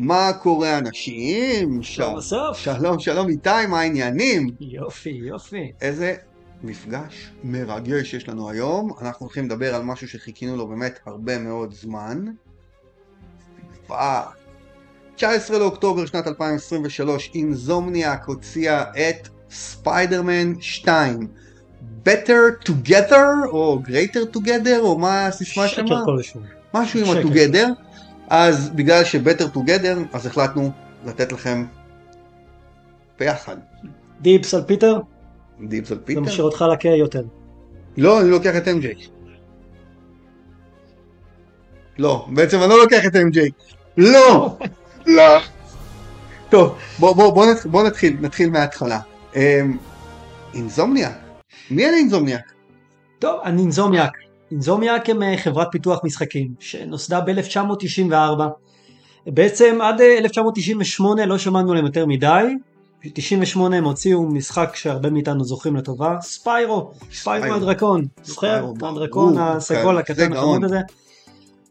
מה קורה אנשים? שלום אסף. שלום, שלום איתי, מה העניינים? יופי, יופי. איזה מפגש מרגש יש לנו היום. אנחנו הולכים לדבר על משהו שחיכינו לו באמת הרבה מאוד זמן. Fuck. 19 לאוקטובר שנת 2023, Insomniac הוציאה את ספיידרמן 2. Better Together, או Greater Together, או מה הסיסמה שמה? שקר כלשהו. משהו עם. ה-Together. אז בגלל ש-Better Together, אז החלטנו לתת לכם ביחד. dibs על פיטר, dibs על זה פיטר? משאיר אותך לקה יותר. לא, אני לוקח את MJ. לא, בעצם אני לא לוקח את MJ. לא! לא! טוב, בוא, בוא, בוא, נתח, בוא נתחיל, נתחיל מההתחלה. אמ, Insomniac. מי אלה Insomniac? טוב, Insomniac. Insomniac הם אה, חברת פיתוח משחקים שנוסדה ב-1994. בעצם עד אה, 1998 לא שמענו עליהם יותר מדי. ב-98 הם הוציאו משחק שהרבה מאיתנו זוכרים לטובה, Spyro, Spyro. הדרקון, זוכר? הדרקון ברור, הסגול כן, הקטן החמוד. הזה.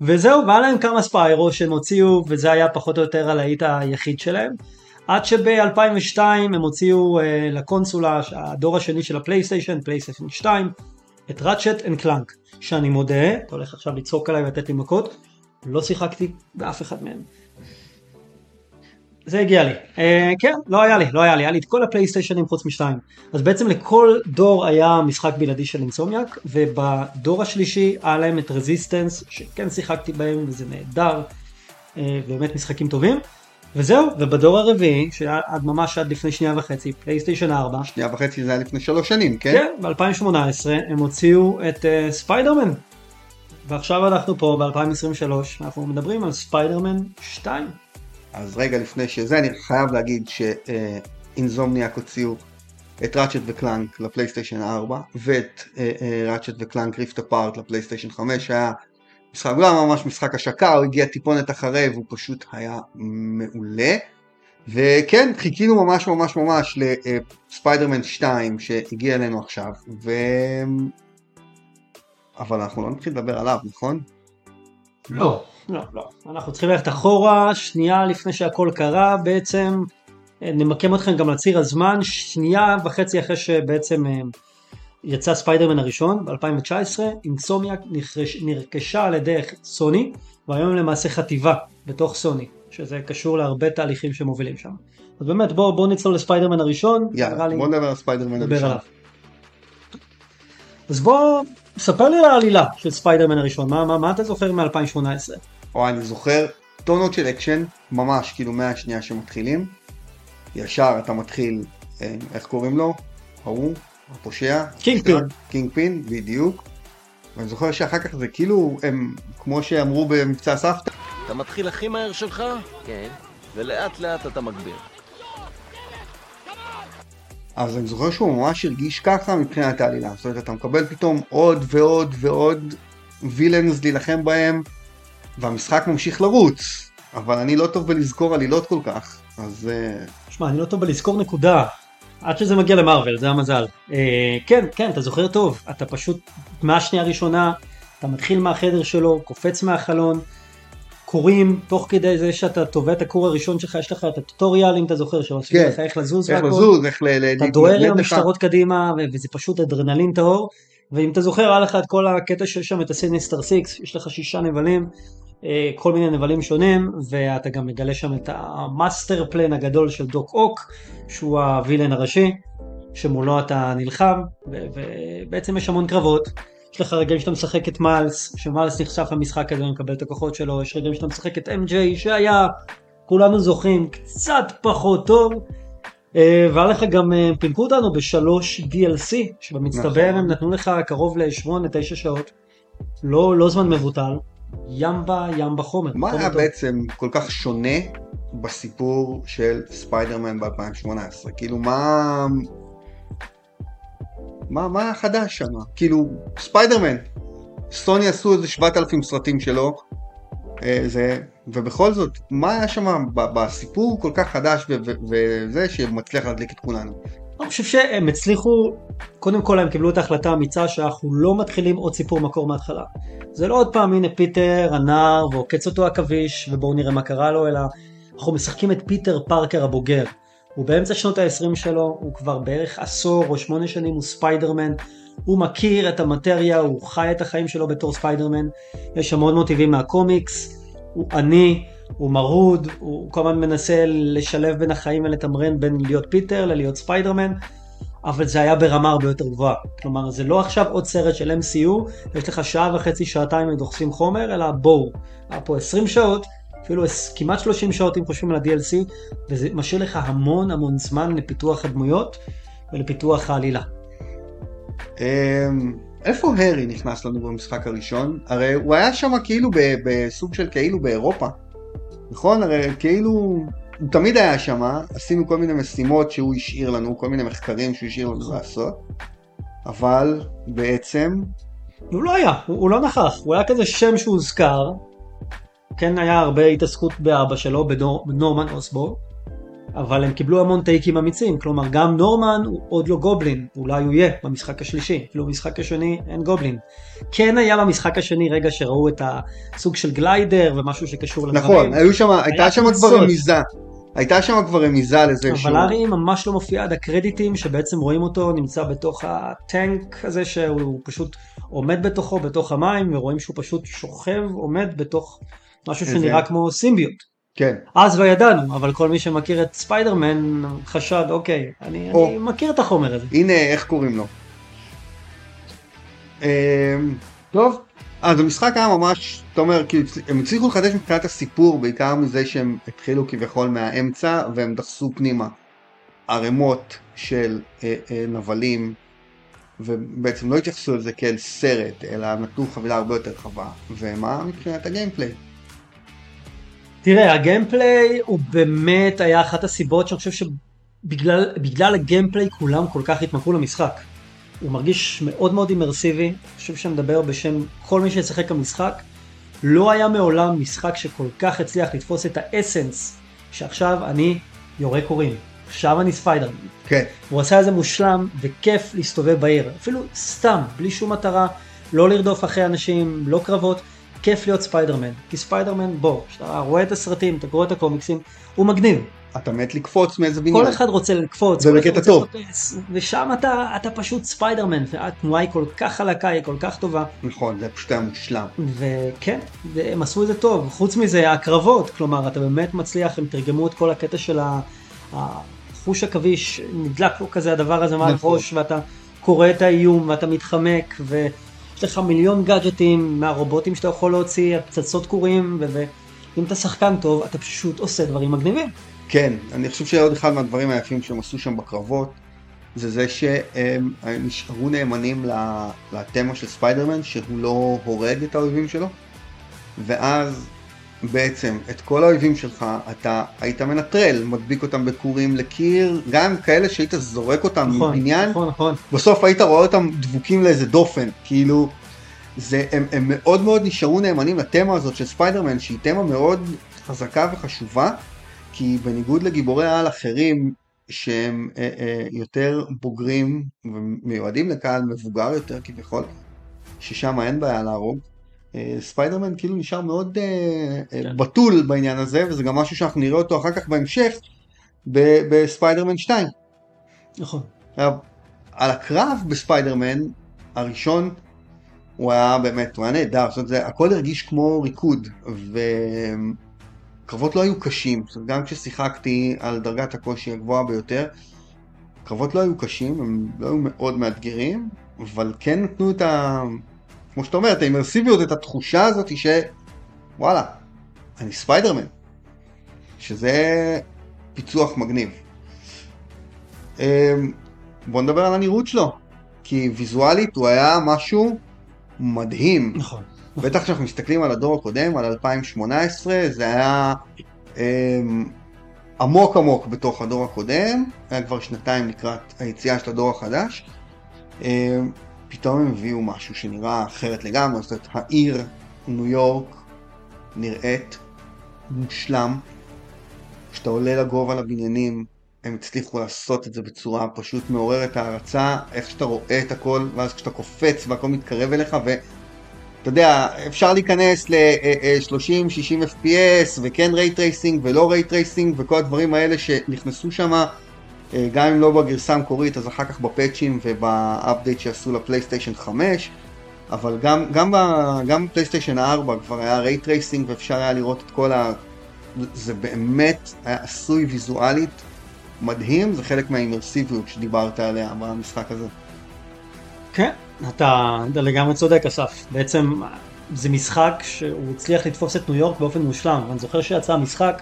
וזהו, והיה להם כמה Spyro שהם הוציאו, וזה היה פחות או יותר הלהיט היחיד שלהם. עד שב-2002 הם הוציאו אה, לקונסולה, הדור השני של הפלייסטיישן, פלייסטיישן 2, את Ratchet and Clank, שאני מודה, אתה הולך עכשיו לצעוק עליי ולתת לי מכות, לא שיחקתי באף אחד מהם. זה הגיע לי. אה, כן, לא היה לי, לא היה לי, היה לי את כל הפלייסטיישנים חוץ משתיים. אז בעצם לכל דור היה משחק בלעדי של Insomniac, ובדור השלישי היה להם את Resistance, שכן שיחקתי בהם וזה נהדר, אה, באמת משחקים טובים. וזהו, ובדור הרביעי, שהיה עד ממש עד לפני שנייה וחצי, פלייסטיישן 4, שנייה וחצי זה היה לפני שלוש שנים, כן? כן, ב-2018 הם הוציאו את אה, ספיידרמן. ועכשיו אנחנו פה ב-2023, אנחנו מדברים על ספיידרמן 2. אז רגע לפני שזה, אני חייב להגיד ש Insomniac הוציאו את Ratchet ו Clank לפלייסטיישן 4, ואת Ratchet ו Clank Rift Apart לפלייסטיישן 5, שהיה משחק, הוא לא היה ממש משחק השקה, הוא הגיע טיפונת אחרי והוא פשוט היה מעולה. וכן, חיכינו ממש ממש ממש לספיידרמן 2 שהגיע אלינו עכשיו, ו... אבל אנחנו לא נתחיל לדבר עליו, נכון? לא, לא, לא. אנחנו צריכים ללכת אחורה, שנייה לפני שהכל קרה בעצם. אה, נמקם אתכם גם על ציר הזמן, שנייה וחצי אחרי שבעצם אה, יצא ספיידרמן הראשון, ב-2019, אינסומיאק נרכש- נרכשה על ידי סוני, והיום למעשה חטיבה בתוך סוני, שזה קשור להרבה תהליכים שמובילים שם. אז באמת בואו בוא נצלול לספיידרמן הראשון, יאללה, לי- בוא נדבר על ספיידרמן הראשון. עליו. אז בוא, ספר לי על העלילה של ספיידרמן הראשון, מה, מה, מה אתה זוכר מ-2018? או אני זוכר טונות של אקשן, ממש כאילו מהשנייה שמתחילים. ישר אתה מתחיל, אה, איך קוראים לו? ההוא, הפושע. Kingpin. Kingpin, בדיוק. ואני זוכר שאחר כך זה כאילו, הם, כמו שאמרו במבצע סבתא, אתה מתחיל הכי מהר שלך? כן. ולאט לאט אתה מגביר. אז אני זוכר שהוא ממש הרגיש ככה מבחינת העלילה. זאת אומרת, אתה מקבל פתאום עוד ועוד ועוד villains להילחם בהם, והמשחק ממשיך לרוץ. אבל אני לא טוב בלזכור עלילות כל כך, אז... אה, שמע, אני לא טוב בלזכור נקודה. עד שזה מגיע למארוול, זה המזל. אה, כן, כן, אתה זוכר טוב. אתה פשוט, מהשנייה הראשונה, אתה מתחיל מהחדר שלו, קופץ מהחלון, קורים, תוך כדי זה שאתה טווה את הקור הראשון שלך, יש לך את ה tutorial, אם אתה זוכר, שמסביר כן. לך איך לזוז איך והכל. לזוז, איך ל... אתה דוהר עם. המשטרות קדימה, וזה פשוט אדרנלין טהור. ואם אתה זוכר, היה לך את כל הקטע שיש שם את ה Sinister Six, יש לך שישה נבלים, כל מיני נבלים שונים, ואתה גם מגלה שם את ה master plan הגדול של Doc Ock, שהוא הווילן הראשי, שמולו אתה נלחם, ובעצם יש המון קרבות. יש לך רגעים שאתה משחק את מיילס, שמיילס נחשף למשחק הזה ומקבל את הכוחות שלו, יש רגעים שאתה משחק את MJ שהיה, כולנו זוכרים, קצת פחות טוב. אה, והיה לך גם, אה, פינקו אותנו בשלוש DLC, שבמצטבר נכון. הם נתנו לך קרוב ל-8-9 שעות. לא, לא זמן מבוטל, ימבה ימבה חומר. מה חומר היה טוב. בעצם כל כך שונה בסיפור של ספיידרמן ב-2018? כאילו מה... מה, מה היה חדש שם? כאילו, ספיידרמן, סוני עשו איזה 7,000 סרטים שלו, אה, זה, ובכל זאת, מה היה שם בסיפור כל כך חדש וזה שמצליח להדליק את כולנו? אני חושב שהם הצליחו, קודם כל הם קיבלו את ההחלטה האמיצה שאנחנו לא מתחילים עוד סיפור מקור מההתחלה. זה לא עוד פעם הנה פיטר, הנער, ועוקץ אותו עכביש, ובואו נראה מה קרה לו, אלא אנחנו משחקים את פיטר פארקר הבוגר. הוא באמצע שנות ה-20 שלו, הוא כבר בערך עשור או שמונה שנים הוא ספיידרמן, הוא מכיר את המטריה, הוא חי את החיים שלו בתור ספיידרמן, יש המון מוטיבים מהקומיקס, הוא עני, הוא מרוד, הוא כל הזמן מנסה לשלב בין החיים ולתמרן בין להיות פיטר ללהיות ספיידרמן, אבל זה היה ברמה הרבה יותר גבוהה. כלומר, זה לא עכשיו עוד סרט של MCU, יש לך שעה וחצי, שעתיים ודוחסים חומר, אלא בואו, היה פה 20 שעות, אפילו כמעט 30 שעות אם חושבים על ה-DLC, וזה משאיר לך המון המון זמן לפיתוח הדמויות ולפיתוח העלילה. אמ, איפה הארי נכנס לנו במשחק הראשון? הרי הוא היה שם כאילו בסוג של כאילו באירופה. נכון? הרי כאילו, הוא תמיד היה שם, עשינו כל מיני משימות שהוא השאיר לנו, כל מיני מחקרים שהוא השאיר לנו לעשות, אבל בעצם... הוא לא היה, הוא, הוא לא נכח, הוא היה כזה שם שהוזכר, כן היה הרבה התעסקות באבא שלו, בנור, בנורמן אוסבורג, אבל הם קיבלו המון טייקים אמיצים, כלומר גם נורמן הוא עוד לא גובלין, אולי הוא יהיה במשחק השלישי, אפילו במשחק השני אין גובלין. כן היה במשחק השני רגע שראו את הסוג של גליידר ומשהו שקשור לדברים. נכון, היו שם, הייתה שם כבר רמיזה. הייתה שם כבר רמיזה לזה שהוא... אבל ארי ממש לא מופיע עד הקרדיטים שבעצם רואים אותו נמצא בתוך הטנק הזה שהוא פשוט עומד בתוכו, בתוך המים, ורואים שהוא פשוט שוכב, עומד בתוך משהו שנראה כמו סימביות. כן. אז לא ידענו, אבל כל מי שמכיר את ספיידרמן חשד, אוקיי, אני, או, אני מכיר את החומר הזה. הנה, איך קוראים לו. אמ, טוב, אז המשחק היה ממש, אתה אומר, כאילו, הם הצליחו לחדש מבחינת הסיפור, בעיקר מזה שהם התחילו כביכול מהאמצע, והם דחסו פנימה ערימות של אה, אה, נבלים, ובעצם לא התייחסו לזה כאל סרט, אלא נתנו חבילה הרבה יותר רחבה. ומה מבחינת הגיימפליי? תראה, הגיימפליי הוא באמת היה אחת הסיבות שאני חושב שבגלל הגיימפליי כולם כל כך התמכרו למשחק. הוא מרגיש מאוד מאוד אימרסיבי, אני חושב שאני מדבר בשם כל מי שישחק במשחק. לא היה מעולם משחק שכל כך הצליח לתפוס את האסנס שעכשיו אני יורה קורים, עכשיו אני ספיידרמן. כן. הוא עשה את זה מושלם וכיף להסתובב בעיר, אפילו סתם, בלי שום מטרה, לא לרדוף אחרי אנשים, לא קרבות. כיף להיות ספיידרמן, כי ספיידרמן, בוא, כשאתה רואה את הסרטים, אתה קורא את הקומיקסים, הוא מגניב. אתה מת לקפוץ מאיזה בניין. כל אחד רוצה לקפוץ. זה בקטע טוב. לקפוץ, ושם אתה, אתה פשוט ספיידרמן, והתנועה היא כל כך חלקה, היא כל כך טובה. נכון, זה פשוט היה מושלם. וכן, הם עשו את זה טוב. חוץ מזה, הקרבות, כלומר, אתה באמת מצליח, הם תרגמו את כל הקטע של החוש עכביש, נדלק לו כזה הדבר הזה מעל נכון. ראש, ואתה קורא את האיום, ואתה מתחמק, ו... יש לך מיליון גאדג'טים מהרובוטים שאתה יכול להוציא, פצצות קורים, ואם אתה שחקן טוב, אתה פשוט עושה דברים מגניבים. כן, אני חושב שעוד אחד מהדברים היפים שהם עשו שם בקרבות, זה זה שהם נשארו נאמנים לתמה של ספיידרמן, שהוא לא הורג את האויבים שלו, ואז בעצם את כל האויבים שלך אתה היית מנטרל, מדביק אותם בכורים לקיר, גם כאלה שהיית זורק אותם נכון, מבניין, נכון, נכון. בסוף היית רואה אותם דבוקים לאיזה דופן, כאילו, זה, הם, הם מאוד מאוד נשארו נאמנים לתמה הזאת של ספיידרמן, שהיא תמה מאוד חזקה וחשובה, כי בניגוד לגיבורי העל אחרים, שהם אה, אה, יותר בוגרים ומיועדים לקהל מבוגר יותר כביכול, ששם אין בעיה להרוג, ספיידרמן כאילו נשאר מאוד אה, אה, כן. בתול בעניין הזה, וזה גם משהו שאנחנו נראה אותו אחר כך בהמשך בספיידרמן 2. נכון. על הקרב בספיידרמן הראשון הוא היה באמת, הוא היה נהדר, זאת אומרת, הכל הרגיש כמו ריקוד, וקרבות לא היו קשים, זאת אומרת, גם כששיחקתי על דרגת הקושי הגבוהה ביותר, קרבות לא היו קשים, הם לא היו מאוד מאתגרים, אבל כן נתנו את ה... כמו שאתה אומר, את האימרסיביות, את התחושה הזאת שוואלה, אני ספיידרמן. שזה פיצוח מגניב. אמ, בוא נדבר על הנראות שלו, כי ויזואלית הוא היה משהו מדהים. נכון. בטח כשאנחנו מסתכלים על הדור הקודם, על 2018, זה היה אמ, עמוק עמוק בתוך הדור הקודם, היה כבר שנתיים לקראת היציאה של הדור החדש. אמ, פתאום הם הביאו משהו שנראה אחרת לגמרי, זאת אומרת, העיר ניו יורק נראית מושלם. כשאתה עולה לגובה לבניינים, הם הצליחו לעשות את זה בצורה פשוט מעוררת הערצה, איך שאתה רואה את הכל, ואז כשאתה קופץ והכל מתקרב אליך, אתה יודע, אפשר להיכנס ל-30-60 FPS וכן ray tracing ולא ray tracing וכל הדברים האלה שנכנסו שם, אה, גם אם לא בגרסה המקורית אז אחר כך בפאצ'ים וב update שעשו לפלייסטיישן 5, אבל גם, גם, גם בפלייסטיישן 4 כבר היה ray tracing ואפשר היה לראות את כל ה... זה באמת היה עשוי ויזואלית מדהים, זה חלק מהאימרסיביות שדיברת עליה במשחק הזה. כן, אתה, אתה לגמרי צודק אסף. בעצם זה משחק שהוא הצליח לתפוס את ניו יורק באופן מושלם. אני זוכר שיצא המשחק,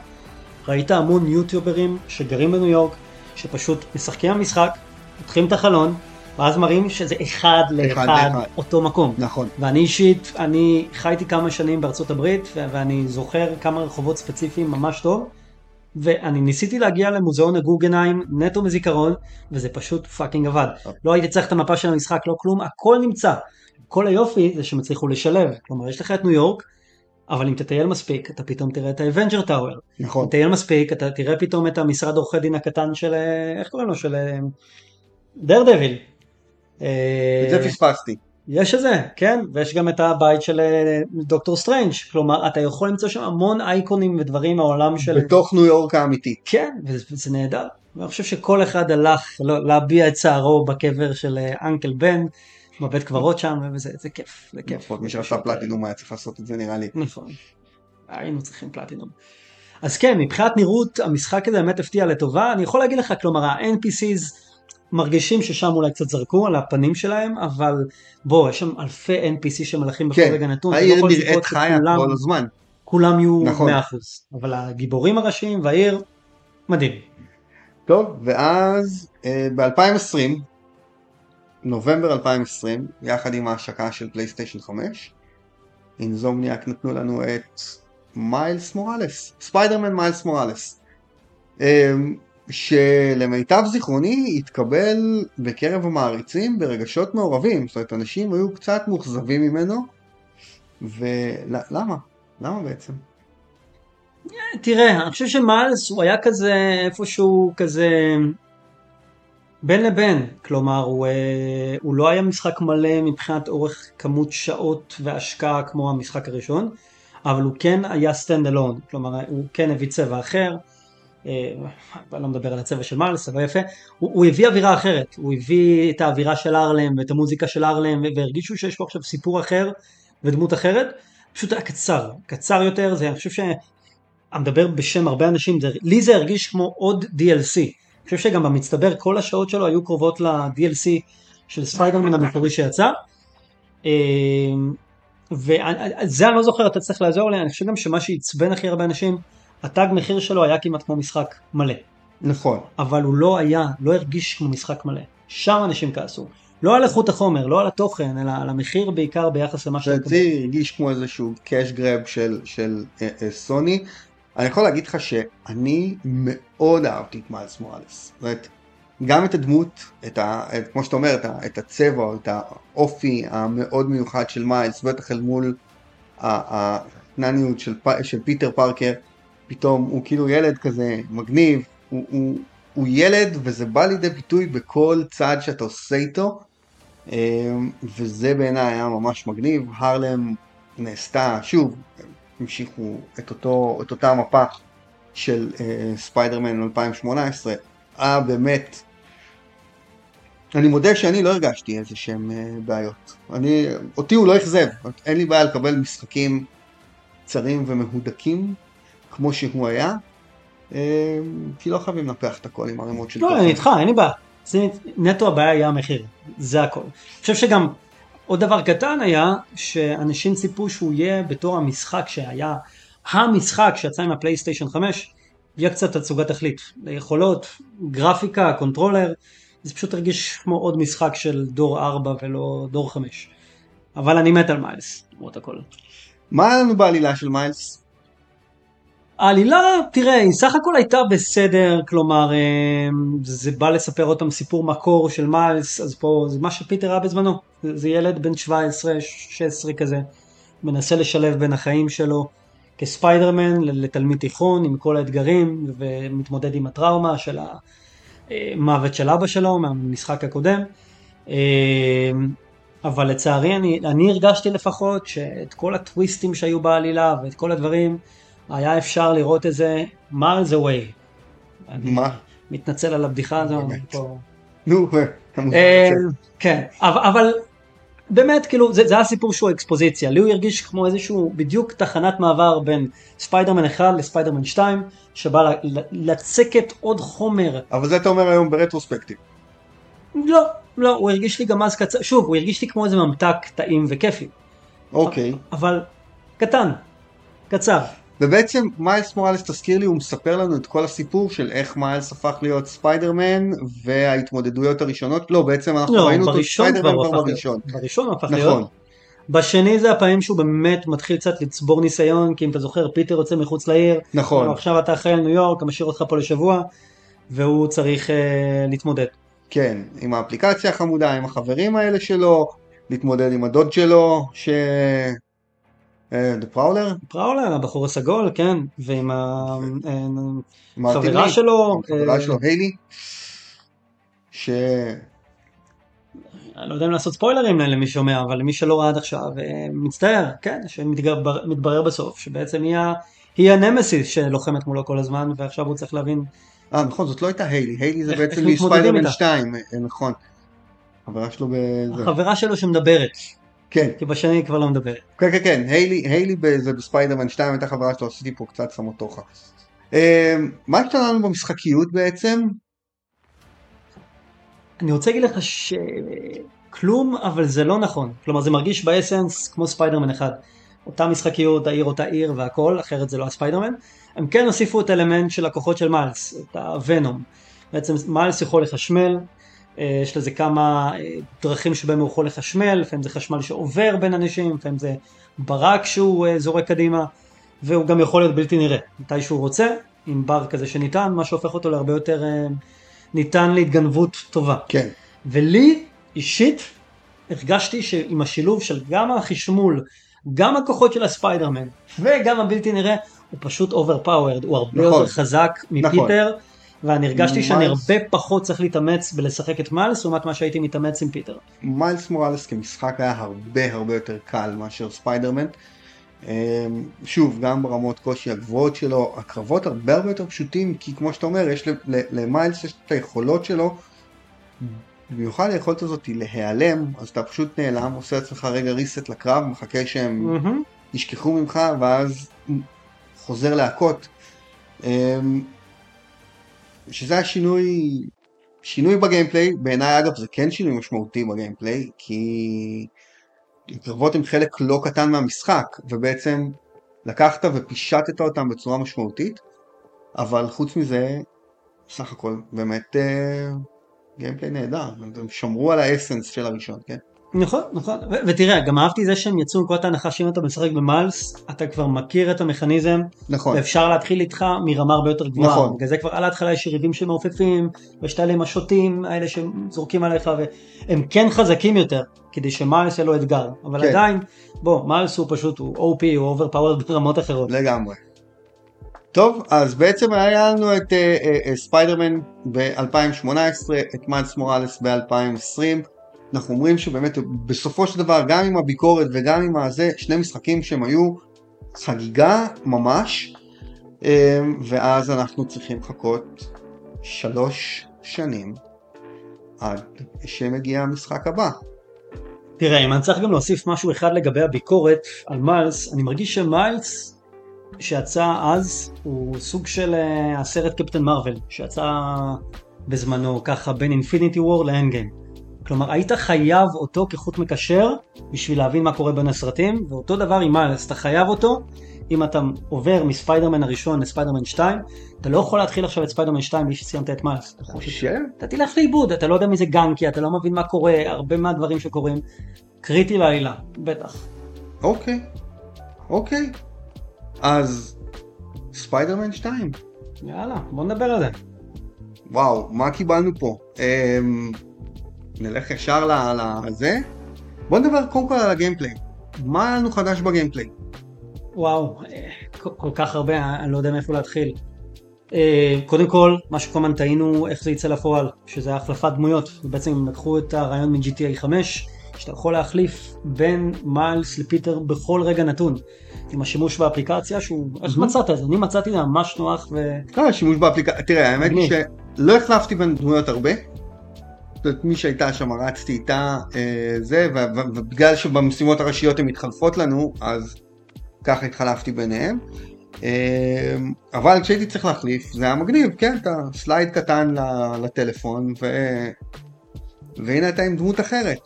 ראית המון יוטיוברים שגרים בניו יורק, שפשוט משחקים במשחק, פותחים את החלון, ואז מראים שזה אחד לאחד לאחד. אותו מקום. נכון. ואני אישית, אני חייתי כמה שנים בארצות הברית, ואני זוכר כמה רחובות ספציפיים ממש טוב, ואני ניסיתי להגיע למוזיאון הגוגנהיים נטו מזיכרון, וזה פשוט fucking עבד. לא הייתי צריך את המפה של המשחק, לא כלום, הכל נמצא. כל היופי זה שהם הצליחו לשלב. כלומר, יש לך את ניו יורק, אבל אם תטייל מספיק, אתה פתאום תראה את ה Avenger Tower. אם נכון. תטייל מספיק, אתה תראה פתאום את המשרד עורכי דין הקטן של, אה, איך קוראים לו? של דרדוויל. את זה פספסתי. יש את זה, כן, ויש גם את הבית של אה, דוקטור סטרנג', כלומר אתה יכול למצוא שם המון אייקונים ודברים מהעולם של... בתוך ניו יורק האמיתית. כן, וזה, נהדר. ואני חושב שכל אחד הלך לא, להביע את צערו בקבר של אה, אנקל בן, בבית קברות שם, וזה זה כיף, זה כיף. לפחות מי שעשה פלטינום היה צריך לעשות את זה נראה לי. נכון, היינו צריכים פלטינום. אז כן, מבחינת נראות המשחק הזה באמת הפתיע לטובה, אני יכול להגיד לך, כלומר ה-NPCs מרגישים ששם אולי קצת זרקו על הפנים שלהם, אבל בוא, יש שם אלפי NPC שמלכים בכל כן, רגע נתון, לא העיר יכול נראית חיה כל הזמן. כולם יהיו נכון. 100%, אבל הגיבורים הראשיים והעיר, מדהים. טוב, ואז ב-2020, נובמבר 2020, יחד עם ההשקה של פלייסטיישן 5, אינזומניאק נתנו לנו את מיילס מוראלס, ספיידרמן מיילס מוראלס, אמ, שלמיטב זיכרוני התקבל בקרב המעריצים ברגשות מעורבים, זאת אומרת אנשים היו קצת מאוכזבים ממנו, ולמה? למה בעצם? תראה, אני חושב שמיילס הוא היה כזה איפשהו כזה בין לבין, כלומר הוא, אה, הוא לא היה משחק מלא מבחינת אורך כמות שעות והשקעה כמו המשחק הראשון, אבל הוא כן היה stand alone, כלומר הוא כן הביא צבע אחר, אה, אני לא מדבר על הצבע של מיילס, אבל יפה, הוא, הוא הביא אווירה אחרת, הוא הביא את האווירה של ארלם ואת המוזיקה של ארלם והרגישו שיש פה עכשיו סיפור אחר ודמות אחרת, פשוט היה קצר, קצר יותר, זה אני חושב ש... אני מדבר בשם הרבה אנשים, זה, לי זה הרגיש כמו עוד DLC. חושב שגם במצטבר כל השעות שלו היו קרובות ל-DLC של ספיידרמן המקורי שיצא. וזה אני לא זוכר, אתה צריך לעזור לי, אני חושב גם שמה שעצבן הכי הרבה אנשים, התג מחיר שלו היה כמעט כמו משחק מלא. נכון, אבל הוא לא היה, לא הרגיש כמו משחק מלא. שם אנשים כעסו. לא על איכות החומר, לא על התוכן, אלא על המחיר בעיקר ביחס למה שאתה לדעתי הרגיש כמו איזשהו cash grab של, של אה, אה, סוני. אני יכול להגיד לך שאני מאוד אהבתי את מיילס מוראלס. זאת אומרת, גם את הדמות, את ה, את, כמו שאתה אומר, את, ה, את הצבע, את האופי המאוד מיוחד של מיילס, בטח אל מול הקטנניות של, של פיטר פארקר, פתאום הוא כאילו ילד כזה מגניב, הוא, הוא, הוא ילד וזה בא לידי ביטוי בכל צעד שאתה עושה איתו. אמ, וזה בעיניי היה ממש מגניב, הרלם נעשתה, שוב, המשיכו את, אותו, את אותה מפה של uh, ספיידרמן 2018, היה באמת, אני מודה שאני לא הרגשתי איזה שהם uh, בעיות, אני, אותי הוא לא אכזב, אין לי בעיה לקבל משחקים קצרים ומהודקים כמו שהוא היה, אה, כי לא חייבים לנפח את הכל עם ערימות של לא, אני איתך, אין לי בעיה. זה נטו הבעיה היה המחיר, זה הכל. אני חושב שגם עוד דבר קטן היה, שאנשים ציפו שהוא יהיה בתור המשחק שהיה המשחק שיצא עם הפלייסטיישן 5, יהיה קצת תצוגת תכלית. יכולות, גרפיקה, קונטרולר, זה פשוט הרגיש כמו עוד משחק של דור 4 ולא דור 5. אבל אני מת על מיילס, למרות הכל. מה היה לנו בעלילה של מיילס? העלילה, תראה, היא סך הכל הייתה בסדר, כלומר, אה, זה בא לספר פעם סיפור מקור של מיילס, אז פה זה מה שפיטר היה בזמנו, זה ילד בן 17, 16 כזה, מנסה לשלב בין החיים שלו כספיידרמן לתלמיד תיכון עם כל האתגרים, ומתמודד עם הטראומה של המוות של אבא שלו מהמשחק הקודם. אה, אבל לצערי אני, אני הרגשתי לפחות שאת כל הטוויסטים שהיו בעלילה ואת כל הדברים, היה אפשר לראות את זה miles away. מה? מתנצל על הבדיחה הזו. נו, כמובן. אה, כן, אבל, באמת, כאילו, זה, זה היה סיפור שהוא אקספוזיציה. לי הוא הרגיש כמו איזשהו, בדיוק תחנת מעבר בין ספיידרמן 1 לספיידרמן 2, שבא ל- ל- לצקת עוד חומר. אבל זה אתה אומר היום ברטרוספקטיב. לא, לא, הוא הרגיש לי גם אז קצר, שוב, הוא הרגיש לי כמו איזה ממתק טעים וכיפי. אוקיי. אבל קטן, קצר. ובעצם מיילס מוראלס תזכיר לי הוא מספר לנו את כל הסיפור של איך מיילס הפך להיות ספיידרמן וההתמודדויות הראשונות לא בעצם אנחנו לא, ראינו אותו ספיידרמן כבר בראשון. בראשון הפך נכון להיות. בשני זה הפעמים שהוא באמת מתחיל קצת לצבור ניסיון, כי אם אתה זוכר, פיטר יוצא מחוץ לעיר, נכון עכשיו אתה אחראי על ניו יורק, אני משאיר אותך פה לשבוע, והוא צריך אה, להתמודד. כן עם האפליקציה החמודה עם החברים האלה שלו להתמודד עם הדוד שלו ש... דה פראולר? פראולר, הבחור הסגול, כן, ועם מרטין החברה שלו, החברה אה, שלו היילי ש... אני לא יודע אם לעשות ספוילרים למי שומע, אבל למי שלא ראה עד עכשיו, אה, מצטער, כן, שמתברר בסוף, שבעצם היא היא הנמסיס שלוחמת מולו כל הזמן, ועכשיו הוא צריך להבין, אה נכון זאת לא הייתה היילי היילי זה בעצם מספיידרמן איתה? 2 אה, נכון. חברה שלו בזה. החברה שלו שמדברת, כן כי בשני היא כבר לא מדברת. כן כן כן היילי היילי זה בספיידרמן 2 הייתה חברה שלו עשיתי פה קצת סמטוחה אה, מה השתנה לנו במשחקיות בעצם? אני רוצה להגיד לך שכלום, אבל זה לא נכון. כלומר, זה מרגיש ב essence כמו ספיידרמן אחד. אותה משחקיות, העיר אותה עיר והכל, אחרת זה לא הספיידרמן. הם כן הוסיפו את האלמנט של הכוחות של מיילס, את הוונום. בעצם מיילס יכול לחשמל, יש לזה כמה אה, דרכים שבהם הוא יכול לחשמל, לפעמים זה חשמל שעובר בין אנשים, לפעמים זה ברק שהוא אה, זורק קדימה, והוא גם יכול להיות בלתי נראה, מתי שהוא רוצה, עם בר כזה שניתן, מה שהופך אותו להרבה יותר אה, ניתן להתגנבות טובה. כן ולי אישית הרגשתי שעם השילוב של גם החשמול, גם הכוחות של הספיידרמן וגם הבלתי נראה, הוא פשוט overpowered, הוא הרבה נכון. יותר חזק מפיטר, ואני הרגשתי שאני. הרבה פחות צריך להתאמץ בלשחק את מיילס לעומת מה שהייתי מתאמץ עם פיטר. מיילס מוראלס כמשחק היה הרבה הרבה יותר קל מאשר ספיידרמן. אמ, שוב, גם ברמות קושי הגבוהות שלו, הקרבות הרבה הרבה יותר פשוטים, כי כמו שאתה אומר, יש למיילס יש את היכולות שלו, במיוחד היכולת הזאת היא להיעלם, אז אתה פשוט נעלם, עושה לעצמך רגע reset לקרב, מחכה שהם מהמם. ישכחו ממך, ואז חוזר להכות. שזה השינוי, שינוי בגיימפליי, בעיניי אגב זה כן שינוי משמעותי בגיימפליי, כי קרבות הם חלק לא קטן מהמשחק, ובעצם לקחת ופישטת אותם בצורה משמעותית, אבל חוץ מזה, סך הכל באמת אה, גיימפליי נהדר, הם שמרו על האסנס של הראשון, כן? נכון, נכון, ו- ותראה, גם אהבתי זה שהם יצאו מנקודת ההנחה שאם אתה משחק במיילס, אתה כבר מכיר את המכניזם, נכון, ואפשר להתחיל איתך מרמה הרבה יותר גבוהה. נכון. בגלל זה כבר על ההתחלה יש יריבים שמעופפים, ויש את האלה עם השוטים, האלה שזורקים עליך, והם כן חזקים יותר, כדי שמיילס יהיה לו אתגר. אבל כן. עדיין, בוא, מיילס הוא פשוט, הוא OP, הוא overpowered ברמות אחרות. לגמרי. טוב, אז בעצם היה לנו את אה, אה, אה, ספיידרמן ב-2018, את מיילס מוראלס ב-2020. אנחנו אומרים שבאמת בסופו של דבר, גם עם הביקורת וגם עם הזה, שני משחקים שהם היו חגיגה ממש, אה, ואז אנחנו צריכים לחכות שלוש שנים עד שמגיע המשחק הבא. תראה, אם אני צריך גם להוסיף משהו אחד לגבי הביקורת על מיילס, אני מרגיש שמיילס שיצא אז הוא סוג של אה, הסרט קפטן מרוויל, שיצא בזמנו ככה בין אינפיניטי וור לאנד גיים. כלומר, היית חייב אותו כחוט מקשר בשביל להבין מה קורה בין הסרטים, ואותו דבר עם מיילס, אתה חייב אותו. אם אתה עובר מספיידרמן הראשון לספיידרמן 2, אתה לא יכול להתחיל עכשיו את ספיידרמן 2 בלי שסיימת את מיילס. אתה חושב חושב? אתה תלך לאיבוד, אתה לא יודע מי זה גנקי, אתה לא מבין מה קורה, הרבה מהדברים שקורים. קריטי לעלילה, בטח. אוקיי, אוקיי. אז ספיידרמן 2. יאללה, בוא נדבר על זה. וואו, מה קיבלנו פה? אמ, נלך ישר לזה? בוא נדבר קודם כל על הגיימפליי. מה לנו חדש בגיימפליי? וואו, אה, כל, כך הרבה, אני לא יודע מאיפה להתחיל. אה, קודם כל, מה שכל הזמן טעינו איך זה יצא לפועל, שזה החלפת דמויות. בעצם הם לקחו את הרעיון מ-GTA 5, שאתה יכול להחליף בין מיילס לפיטר בכל רגע נתון. עם השימוש באפליקציה שהוא, איך מצאת את זה? אני מצאתי זה ממש נוח ו... לא, השימוש באפליקציה, תראה, האמת היא שלא החלפתי בין דמויות הרבה. אומרת, מי שהייתה שם רצתי איתה אה, זה, ובגלל שבמשימות הראשיות הן מתחלפות לנו, אז ככה התחלפתי ביניהם. אה, אבל כשהייתי צריך להחליף, זה היה מגניב, כן, אתה slide קטן לטלפון, ו... והנה אתה עם דמות אחרת.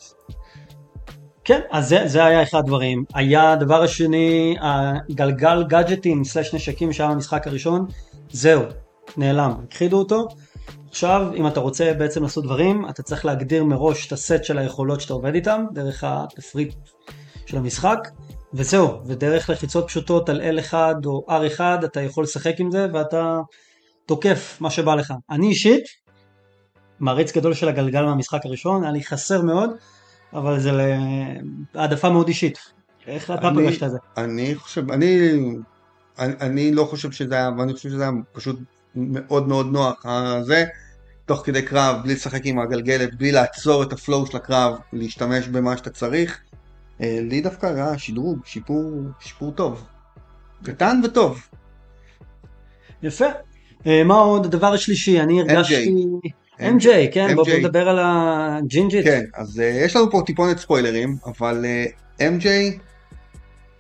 כן, אז זה, זה היה אחד הדברים. היה הדבר השני, הגלגל גאדג'טים סלש נשקים שהיה במשחק הראשון, זהו, נעלם, הכחידו אותו. עכשיו, אם אתה רוצה בעצם לעשות דברים, אתה צריך להגדיר מראש את הסט של היכולות שאתה עובד איתם, דרך התפריט של המשחק, וזהו, ודרך לחיצות פשוטות על L1 או R1, אתה יכול לשחק עם זה, ואתה תוקף מה שבא לך. אני אישית, מעריץ גדול של הגלגל מהמשחק הראשון, היה לי חסר מאוד, אבל זה העדפה מאוד אישית. איך אתה פגשת את זה? אני חושב, אני, אני, אני לא חושב שזה היה, ואני חושב שזה היה פשוט מאוד מאוד נוח, אה, זה, תוך כדי קרב, בלי לשחק עם הגלגלת, בלי לעצור את הפלואו של הקרב, להשתמש במה שאתה צריך. אה, לי דווקא היה שדרוג, שיפור, שיפור טוב. קטן וטוב. יפה. אה, מה עוד? הדבר השלישי, אני הרגשתי... MJ, כן, בוא MJ. בוא נדבר על הג'ינג'ית. כן, אז יש לנו פה טיפונת ספוילרים, אבל MJ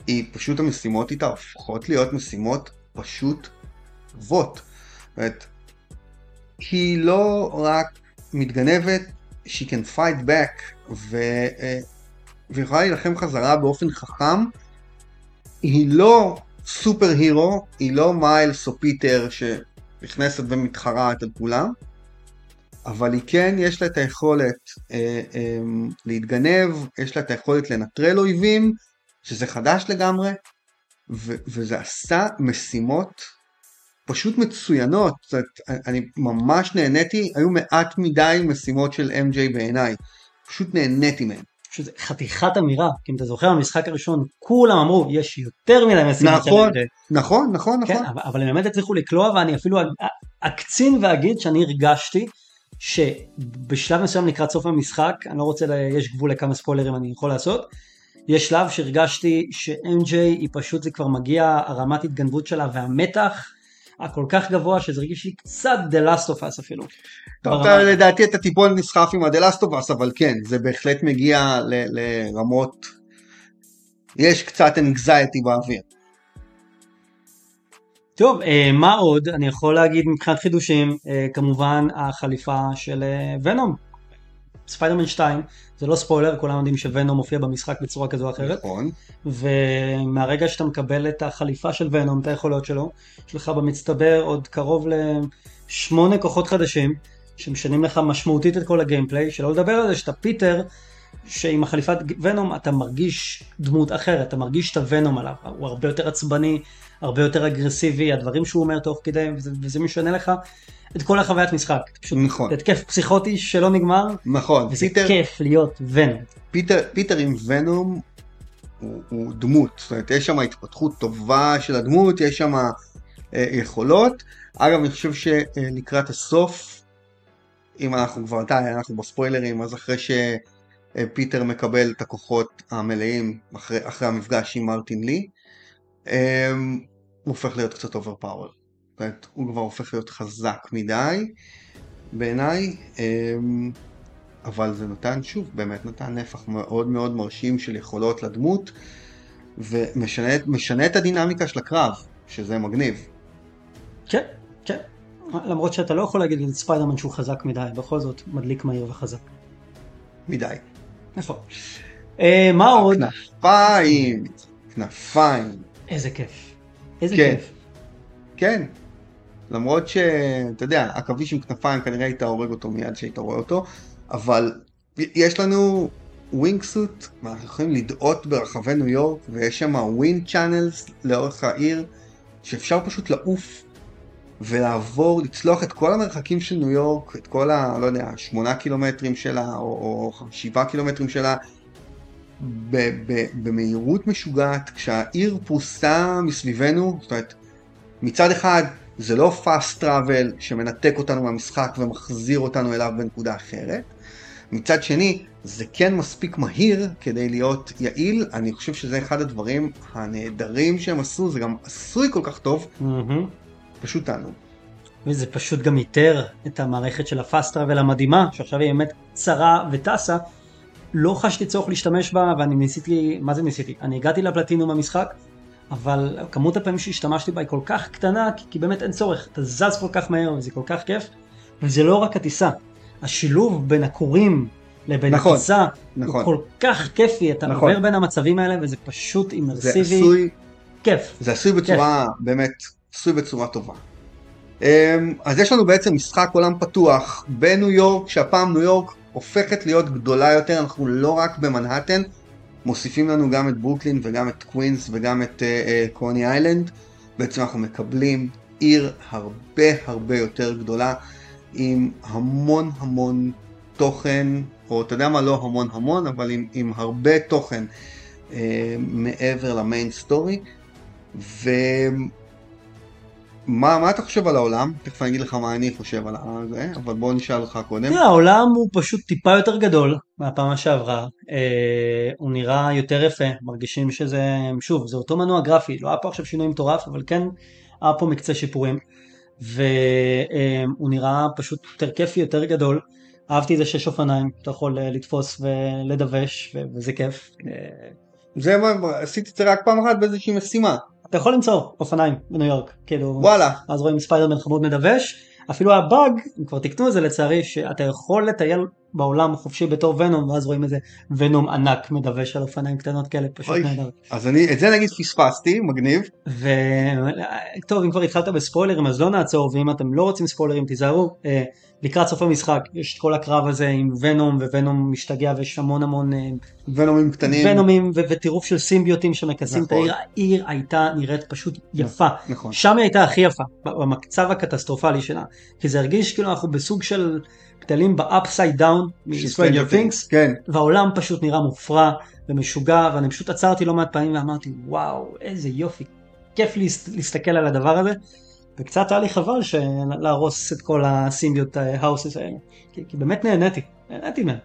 היא פשוט המשימות איתה הופכות להיות משימות פשוט טובות. זאת היא לא רק מתגנבת, she can fight back, ו, uh, ויכולה להילחם חזרה באופן חכם. היא לא סופר הירו, היא לא מיילס או פיטר שנכנסת ומתחרעת על כולם. אבל היא כן, יש לה את היכולת אה, אה, להתגנב, יש לה את היכולת לנטרל אויבים, שזה חדש לגמרי, ו- וזה עשה משימות פשוט מצוינות, זאת אומרת, אני ממש נהניתי, היו מעט מדי משימות של MJ בעיניי, פשוט נהניתי מהן. שזה חתיכת אמירה, כי אם אתה זוכר במשחק הראשון כולם אמרו יש יותר מדי משימות. נכון, של MJ. נכון, נכון, נכון. כן, אבל, אבל הם באמת הצליחו לקלוע ואני אפילו אק- אקצין ואגיד שאני הרגשתי שבשלב מסוים לקראת סוף המשחק, אני לא רוצה, ל... יש גבול לכמה ספוילרים אני יכול לעשות, יש שלב שהרגשתי ש-MJ היא פשוט זה כבר מגיע הרמת התגנבות שלה והמתח הכל כך גבוה שזה הרגיש לי קצת The Last of Us אפילו. טוב, אתה, לדעתי אתה טיפול נסחף עם הדלסטובס, אבל כן, זה בהחלט מגיע ל- לרמות, יש קצת אנגזייטי באוויר. טוב, אה, מה עוד? אני יכול להגיד מבחינת חידושים, אה, כמובן החליפה של אה, ונום. ספיידרמן 2, זה לא ספוילר, כולם יודעים שוונום מופיע במשחק בצורה כזו או אחרת, נכון. ומהרגע שאתה מקבל את החליפה של ונום, את היכולות שלו, יש לך במצטבר עוד קרוב לשמונה כוחות חדשים, שמשנים לך משמעותית את כל ה gameplay, שלא לדבר על זה שאתה פיטר, שעם החליפת ונום אתה מרגיש דמות אחרת, אתה מרגיש את הוונום עליו, הוא הרבה יותר עצבני, הרבה יותר אגרסיבי, הדברים שהוא אומר תוך כדי, וזה, וזה משנה לך את כל החוויית משחק. פשוט נכון. התקף פסיכוטי שלא נגמר, נכון, וזה פיטר, כיף להיות ונום. פיטר, פיטר עם ונום הוא, הוא דמות, זאת אומרת יש שם התפתחות טובה של הדמות, יש שם אה, יכולות. אגב אני חושב שלקראת הסוף, אם אנחנו כבר, די, אנחנו בספוילרים, אז אחרי שפיטר מקבל את הכוחות המלאים אחרי, אחרי המפגש עם מרטין לי, אה, הוא הופך להיות קצת overpower. זאת אומרת, הוא כבר הופך להיות חזק מדי בעיניי. אה, אבל זה נתן שוב, באמת נתן נפח מאוד מאוד מרשים של יכולות לדמות ומשנה משנה את הדינמיקה של הקרב, שזה מגניב. כן, כן. למרות שאתה לא יכול להגיד על ספיידרמן שהוא חזק מדי, בכל זאת מדליק מהיר וחזק. מדי. איפה? אה, מה עוד? כנפיים, כנפיים, איזה כיף. איזה כן. כיף. כן. למרות שאתה יודע, עכביש עם כנפיים כנראה היית הורג אותו מיד שהיית רואה אותו, אבל יש לנו wing suit, ואנחנו יכולים לדאות ברחבי ניו יורק, ויש שם wind channels לאורך העיר, שאפשר פשוט לעוף ולעבור, לצלוח את כל המרחקים של ניו יורק, את כל ה... לא יודע, שמונה קילומטרים שלה, או, או שבעה קילומטרים שלה, במהירות משוגעת, כשהעיר פרוסה מסביבנו, זאת אומרת, מצד אחד זה לא fast travel שמנתק אותנו מהמשחק ומחזיר אותנו אליו בנקודה אחרת, מצד שני, זה כן מספיק מהיר כדי להיות יעיל, אני חושב שזה אחד הדברים הנהדרים שהם עשו, זה גם עשוי כל כך טוב, מהמם. פשוט תענוג. וזה פשוט גם ייתר את המערכת של הפאסט טראבל המדהימה, שעכשיו היא באמת צרה וטסה. לא חשתי צורך להשתמש בה, ואני ניסיתי, מה זה ניסיתי? אני הגעתי לפלטינום במשחק, אבל כמות הפעמים שהשתמשתי בה היא כל כך קטנה, כי, כי באמת אין צורך, אתה זז כל כך מהר וזה כל כך כיף, וזה לא רק הטיסה, השילוב בין הכורים לבין נכון, הטיסה, נכון. הוא כל כך כיפי, אתה נכון. עובר בין המצבים האלה וזה פשוט זה אימרסיבי, עשוי, כיף. זה עשוי בצורה, באמת, עשוי בצורה טובה. אמ, אז יש לנו בעצם משחק עולם פתוח בניו יורק, שהפעם ניו יורק הופכת להיות גדולה יותר, אנחנו לא רק במנהטן, מוסיפים לנו גם את ברוקלין וגם את קווינס וגם את אה, אה, קוני איילנד. בעצם אנחנו מקבלים עיר הרבה הרבה יותר גדולה, עם המון המון תוכן, או אתה יודע מה, לא המון המון, אבל עם, עם הרבה תוכן אה, מעבר ל main story. ומה מה אתה חושב על העולם? תכף אני אגיד לך מה אני חושב על זה, אבל בוא נשאל אותך קודם. תראה, העולם הוא פשוט טיפה יותר גדול מהפעם שעברה, אה, הוא נראה יותר יפה, מרגישים שזה, שוב, זה אותו מנוע גרפי, לא היה פה עכשיו שינוי מטורף, אבל כן היה פה מקצה שיפורים, והוא נראה פשוט יותר כיפי, יותר גדול. אהבתי את זה שיש אופניים, אתה יכול אה, לתפוס ולדווש, וזה כיף. אה, זה מה, עשיתי את זה רק פעם אחת באיזושהי משימה. אתה יכול למצוא אופניים בניו יורק, כאילו, וואלה. אז רואים ספיידרמן חמוד מדווש, אפילו הבאג, הם כבר תיקנו את זה לצערי, שאתה יכול לטייל בעולם חופשי בתור ונום, ואז רואים איזה ונום ענק מדווש על אופניים קטנות כאלה, פשוט אוי. נהדר. אז אני, את זה נגיד פספסתי, מגניב. וטוב, אם כבר התחלת בספוילרים אז לא נעצור, ואם אתם לא רוצים ספוילרים תיזהרו. אה, לקראת סוף המשחק יש את כל הקרב הזה עם ונום, וונום משתגע ויש המון המון אה, ונומים קטנים. ונומים ו- וטירוף של סימביוטים שמכסים את נכון. העיר, העיר הייתה נראית פשוט יפה. נכון. שם היא הייתה הכי יפה, במצב הקטסטרופלי שלה. כי זה הרגיש כאילו אנחנו בסוג של גדלים ב-upside down מ-Stranger Things, כן. והעולם פשוט נראה מופרע ומשוגע, ואני פשוט עצרתי לא מעט פעמים ואמרתי, וואו, איזה יופי, כיף להס- להסתכל על הדבר הזה, וקצת היה לי חבל להרוס את כל הסימביוט האוסס האלה, כי, כי באמת נהניתי, נהניתי מהם.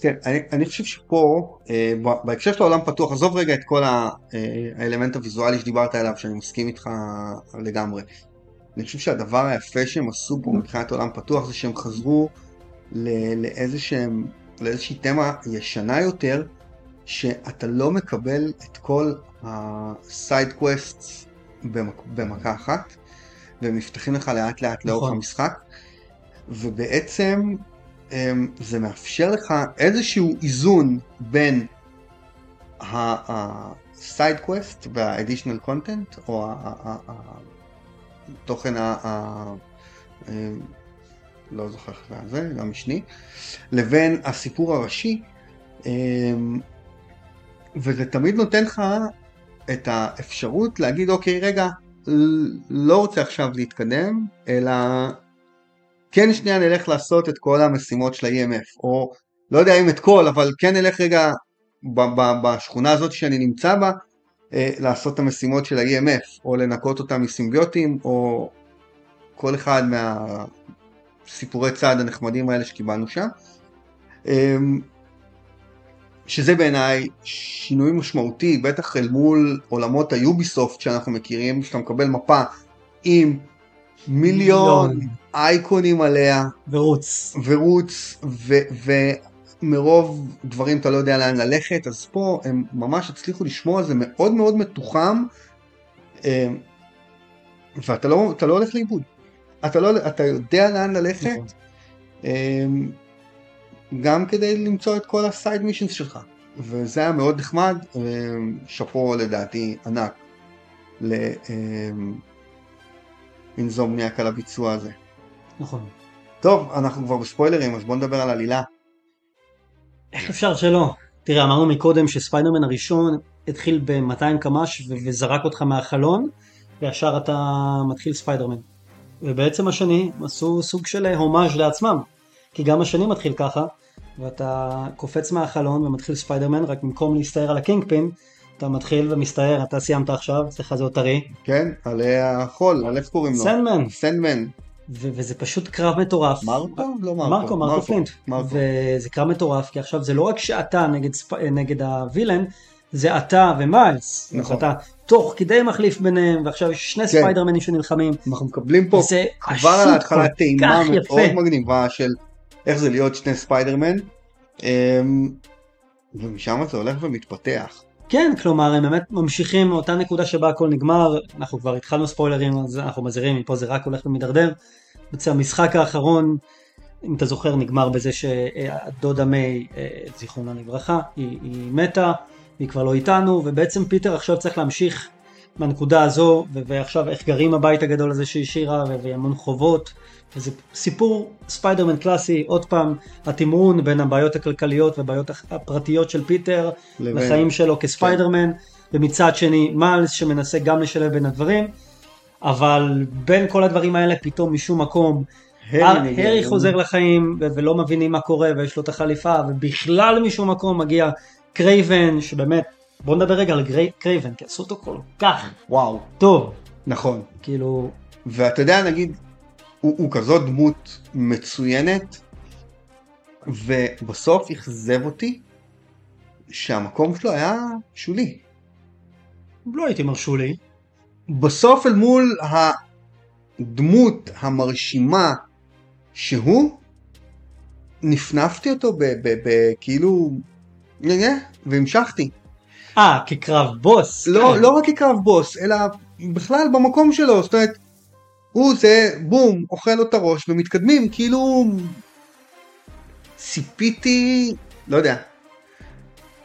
כן, אני, אני חושב שפה, אה, בהקשר של העולם פתוח, עזוב רגע את כל ה- אה, האלמנט הוויזואלי שדיברת עליו, שאני מסכים איתך לגמרי. אני חושב שהדבר היפה שהם עשו פה מבחינת עולם פתוח זה שהם חזרו לאיזשהם, לאיזושהי תמה ישנה יותר, שאתה לא מקבל את כל ה side quest במק, במכה אחת, והם נפתחים לך לאט לאט לאורך נכון. המשחק, ובעצם אמ, זה מאפשר לך איזשהו איזון בין ה-side quest וה-additional content, או התוכן ה... לא זוכר איך זה, גם משני, לבין הסיפור הראשי, אמ, וזה תמיד נותן לך את האפשרות להגיד, אוקיי, רגע, לא רוצה עכשיו להתקדם, אלא כן שנייה נלך לעשות את כל המשימות של ה-EMF, או לא יודע אם את כל, אבל כן נלך רגע בשכונה הזאת שאני נמצא בה, אה, לעשות את המשימות של ה-EMF, או לנקות אותה מסימביוטים, או כל אחד מהסיפורי צעד הנחמדים האלה שקיבלנו שם. אמ, שזה בעיניי שינוי משמעותי, בטח אל מול עולמות היוביסופט שאנחנו מכירים, שאתה מקבל מפה עם מיליון מיליון. אייקונים עליה, ורוץ. ורוץ, ו- ומרוב דברים אתה לא יודע לאן ללכת, אז פה הם ממש הצליחו לשמור על זה מאוד מאוד מתוחם, אמ, ואתה לא, לא הולך לאיבוד. אתה, לא, אתה יודע לאן ללכת, נכון. אמ, גם כדי למצוא את כל הסייד מישנס שלך. וזה היה מאוד נחמד, אמ, שאפו לדעתי ענק לאינזומניאק על הביצוע הזה. נכון. טוב, אנחנו כבר בספוילרים, אז בוא נדבר על עלילה. איך אפשר שלא? תראה, אמרנו מקודם שספיידרמן הראשון התחיל ב-200 קמ"ש ו- וזרק אותך מהחלון, וישר אתה מתחיל ספיידרמן. ובעצם השני עשו סוג של הומאז' לעצמם, כי גם השני מתחיל ככה, ואתה קופץ מהחלון ומתחיל ספיידרמן, רק במקום להסתער על הקינג פין, אתה מתחיל ומסתער, אתה סיימת עכשיו, אצלך זה עוד טרי. כן, על איש החול, על איך קוראים לו? סנדמן, סנדמן. ו- וזה פשוט קרב מטורף. מרקו? לא מרקו. מרקו, מרקו פלינט. וזה קרב מטורף, כי עכשיו זה לא רק שאתה נגד, ספ... נגד ה villain, זה אתה ומיילס. נכון. אתה תוך כדי מחליף ביניהם, ועכשיו יש שני כן. ספיידרמנים שנלחמים. אנחנו מקבלים פה זה כבר על ההתחלה טעימה מאוד יפה. מגניבה של איך זה להיות שני ספיידרמן. אמ, ומשם זה הולך ומתפתח. כן, כלומר, הם באמת ממשיכים מאותה נקודה שבה הכל נגמר, אנחנו כבר התחלנו ספוילרים, אז אנחנו מזהירים, מפה זה רק הולך ומידרדר. בעצם המשחק האחרון, אם אתה זוכר, נגמר בזה שהדודה מיי, אה, זיכרונה לברכה, היא, היא מתה, היא כבר לא איתנו, ובעצם פיטר עכשיו צריך להמשיך מהנקודה הזו, ועכשיו איך גרים הבית הגדול הזה שהיא השאירה, והמון חובות. וזה סיפור ספיידרמן קלאסי, עוד פעם, התמרון בין הבעיות הכלכליות והבעיות הפרטיות של פיטר, לבין- לחיים שלו כספיידרמן, ומצד שני מיילס שמנסה גם לשלב בין הדברים, אבל בין כל הדברים האלה פתאום משום מקום הארי. הארי חוזר לחיים ולא מבינים מה קורה ויש לו את החליפה ובכלל משום מקום מגיע קרייבן שבאמת בוא נדבר רגע על גרי- קרייבן כי עשו אותו כל כך וואו. טוב נכון. כאילו ואתה יודע, נגיד, הוא, הוא כזאת דמות מצוינת, ובסוף אכזב אותי שהמקום שלו היה שולי. לא הייתי מרשו לי בסוף אל מול הדמות המרשימה שהוא, נפנפתי אותו ב- ב- ב- כאילו, נה, נה, והמשכתי. אה כקרב בוס לא, כן. לא רק כקרב בוס, אלא בכלל במקום שלו, זאת אומרת, הוא זה, בום, אוכל לו את הראש ומתקדמים, כאילו ציפיתי, לא יודע,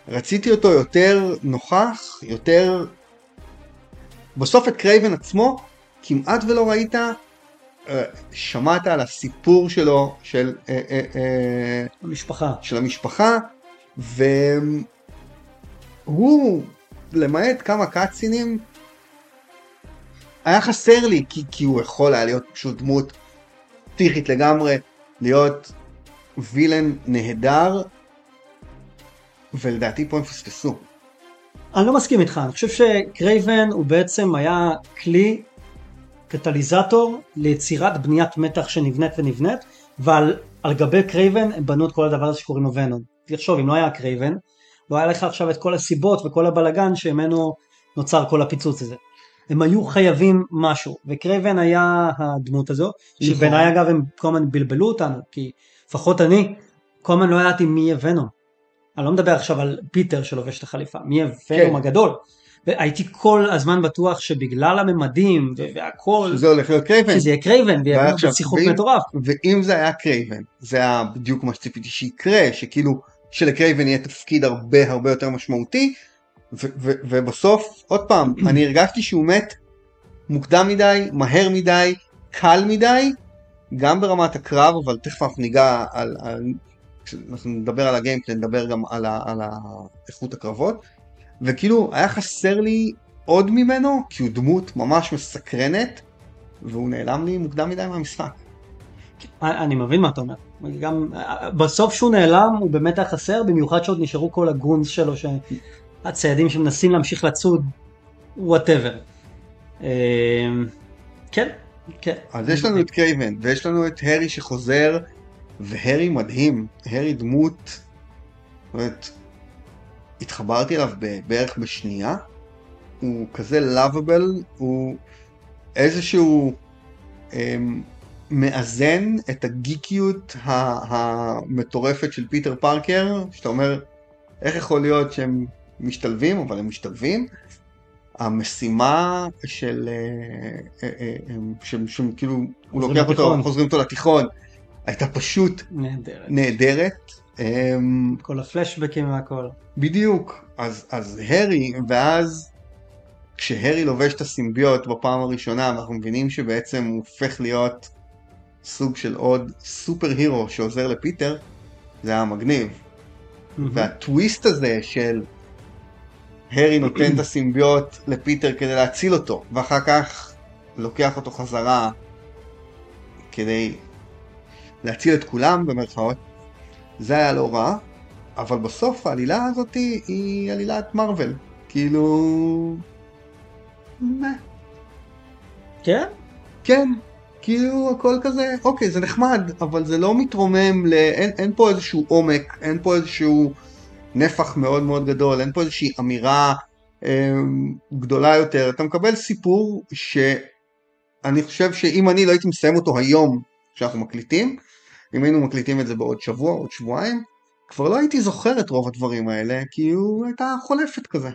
רציתי אותו יותר נוכח, יותר... בסוף את קרייבן עצמו כמעט ולא ראית, אה, שמעת על הסיפור שלו, של, אה, אה, המשפחה של המשפחה, והוא, למעט כמה קאצינים, היה חסר לי, כי, כי הוא יכול היה להיות פשוט דמות פתיחית לגמרי, להיות וילן נהדר, ולדעתי פה הם פספסו. אני לא מסכים איתך, אני חושב שקרייבן הוא בעצם היה כלי קטליזטור ליצירת בניית מתח שנבנית ונבנית, ועל על גבי קרייבן הם בנו את כל הדבר הזה שקוראים לו ונום. תחשוב, אם לא היה קרייבן, לא היה לך עכשיו את כל הסיבות וכל הבלגן שממנו נוצר כל הפיצוץ הזה. הם היו חייבים משהו, וקרייבן היה הדמות הזו. שבעיניי אגב הם כל הזמן בלבלו אותנו, כי לפחות אני, כל הזמן לא ידעתי מי יהיה ונום. אני לא מדבר עכשיו על פיטר שלובש את החליפה, מי יהיה ונום כן. הגדול. והייתי כל הזמן בטוח שבגלל הממדים והכל, שזה הולך להיות קרייבן. שזה יהיה קרייבן ויהיה ואם- מטורף. ואם זה היה קרייבן, זה היה בדיוק מה שציפיתי שיקרה, שכאילו שלקרייבן יהיה תפקיד הרבה הרבה יותר משמעותי, ו- ו- ובסוף, עוד פעם, אני הרגשתי שהוא מת מוקדם מדי, מהר מדי, קל מדי, גם ברמת הקרב, אבל תכף אנחנו ניגע על, על כשאנחנו נדבר על ה gameplay, נדבר גם על, ה- על איכות הקרבות, וכאילו היה חסר לי עוד ממנו, כי הוא דמות ממש מסקרנת, והוא נעלם לי מוקדם מדי מהמשחק. אני אני מבין מה אתה אומר. גם בסוף שהוא נעלם הוא באמת היה חסר, במיוחד שעוד נשארו כל ה goons שלו, שהציידים שמנסים להמשיך לצוד, whatever. כן, כן. אז יש לנו את קרייבן, ויש לנו את הארי שחוזר, והארי מדהים, הארי דמות, זאת אומרת, התחברתי אליו בערך בשנייה, הוא כזה לאביבל, הוא איזשהו אמ, מאזן את הגיקיות המטורפת של פיטר פארקר, שאתה אומר, איך יכול להיות שהם משתלבים, אבל הם משתלבים. המשימה של, אה, אה, אה, של- כאילו, הוא לוקח אותו. חוזרים אותו לתיכון, הייתה פשוט נהדרת. נהדרת. אמ, כל הפלשבקים והכל. בדיוק, אז, אז הארי, ואז כשהארי לובש את הסימביוט בפעם הראשונה, ואנחנו מבינים שבעצם הוא הופך להיות סוג של עוד סופר הירו שעוזר לפיטר, זה היה מגניב. והטוויסט הזה של הארי נותן את הסימביוט לפיטר כדי להציל אותו, ואחר כך לוקח אותו חזרה כדי להציל את כולם במרכאות, זה היה לא רע, אבל בסוף העלילה הזאת היא, היא עלילת מארוול. כאילו... מה? כן? כן, כאילו הכל כזה, אוקיי, זה נחמד, אבל זה לא מתרומם ל... אין, אין פה איזשהו עומק, אין פה איזשהו נפח מאוד מאוד גדול, אין פה איזושהי אמירה אה, גדולה יותר. אתה מקבל סיפור שאני חושב שאם אני לא הייתי מסיים אותו היום, כשאנחנו מקליטים, אם היינו מקליטים את זה בעוד שבוע, עוד שבועיים, כבר לא הייתי זוכר את רוב הדברים האלה, כי הוא הייתה חולפת כזה.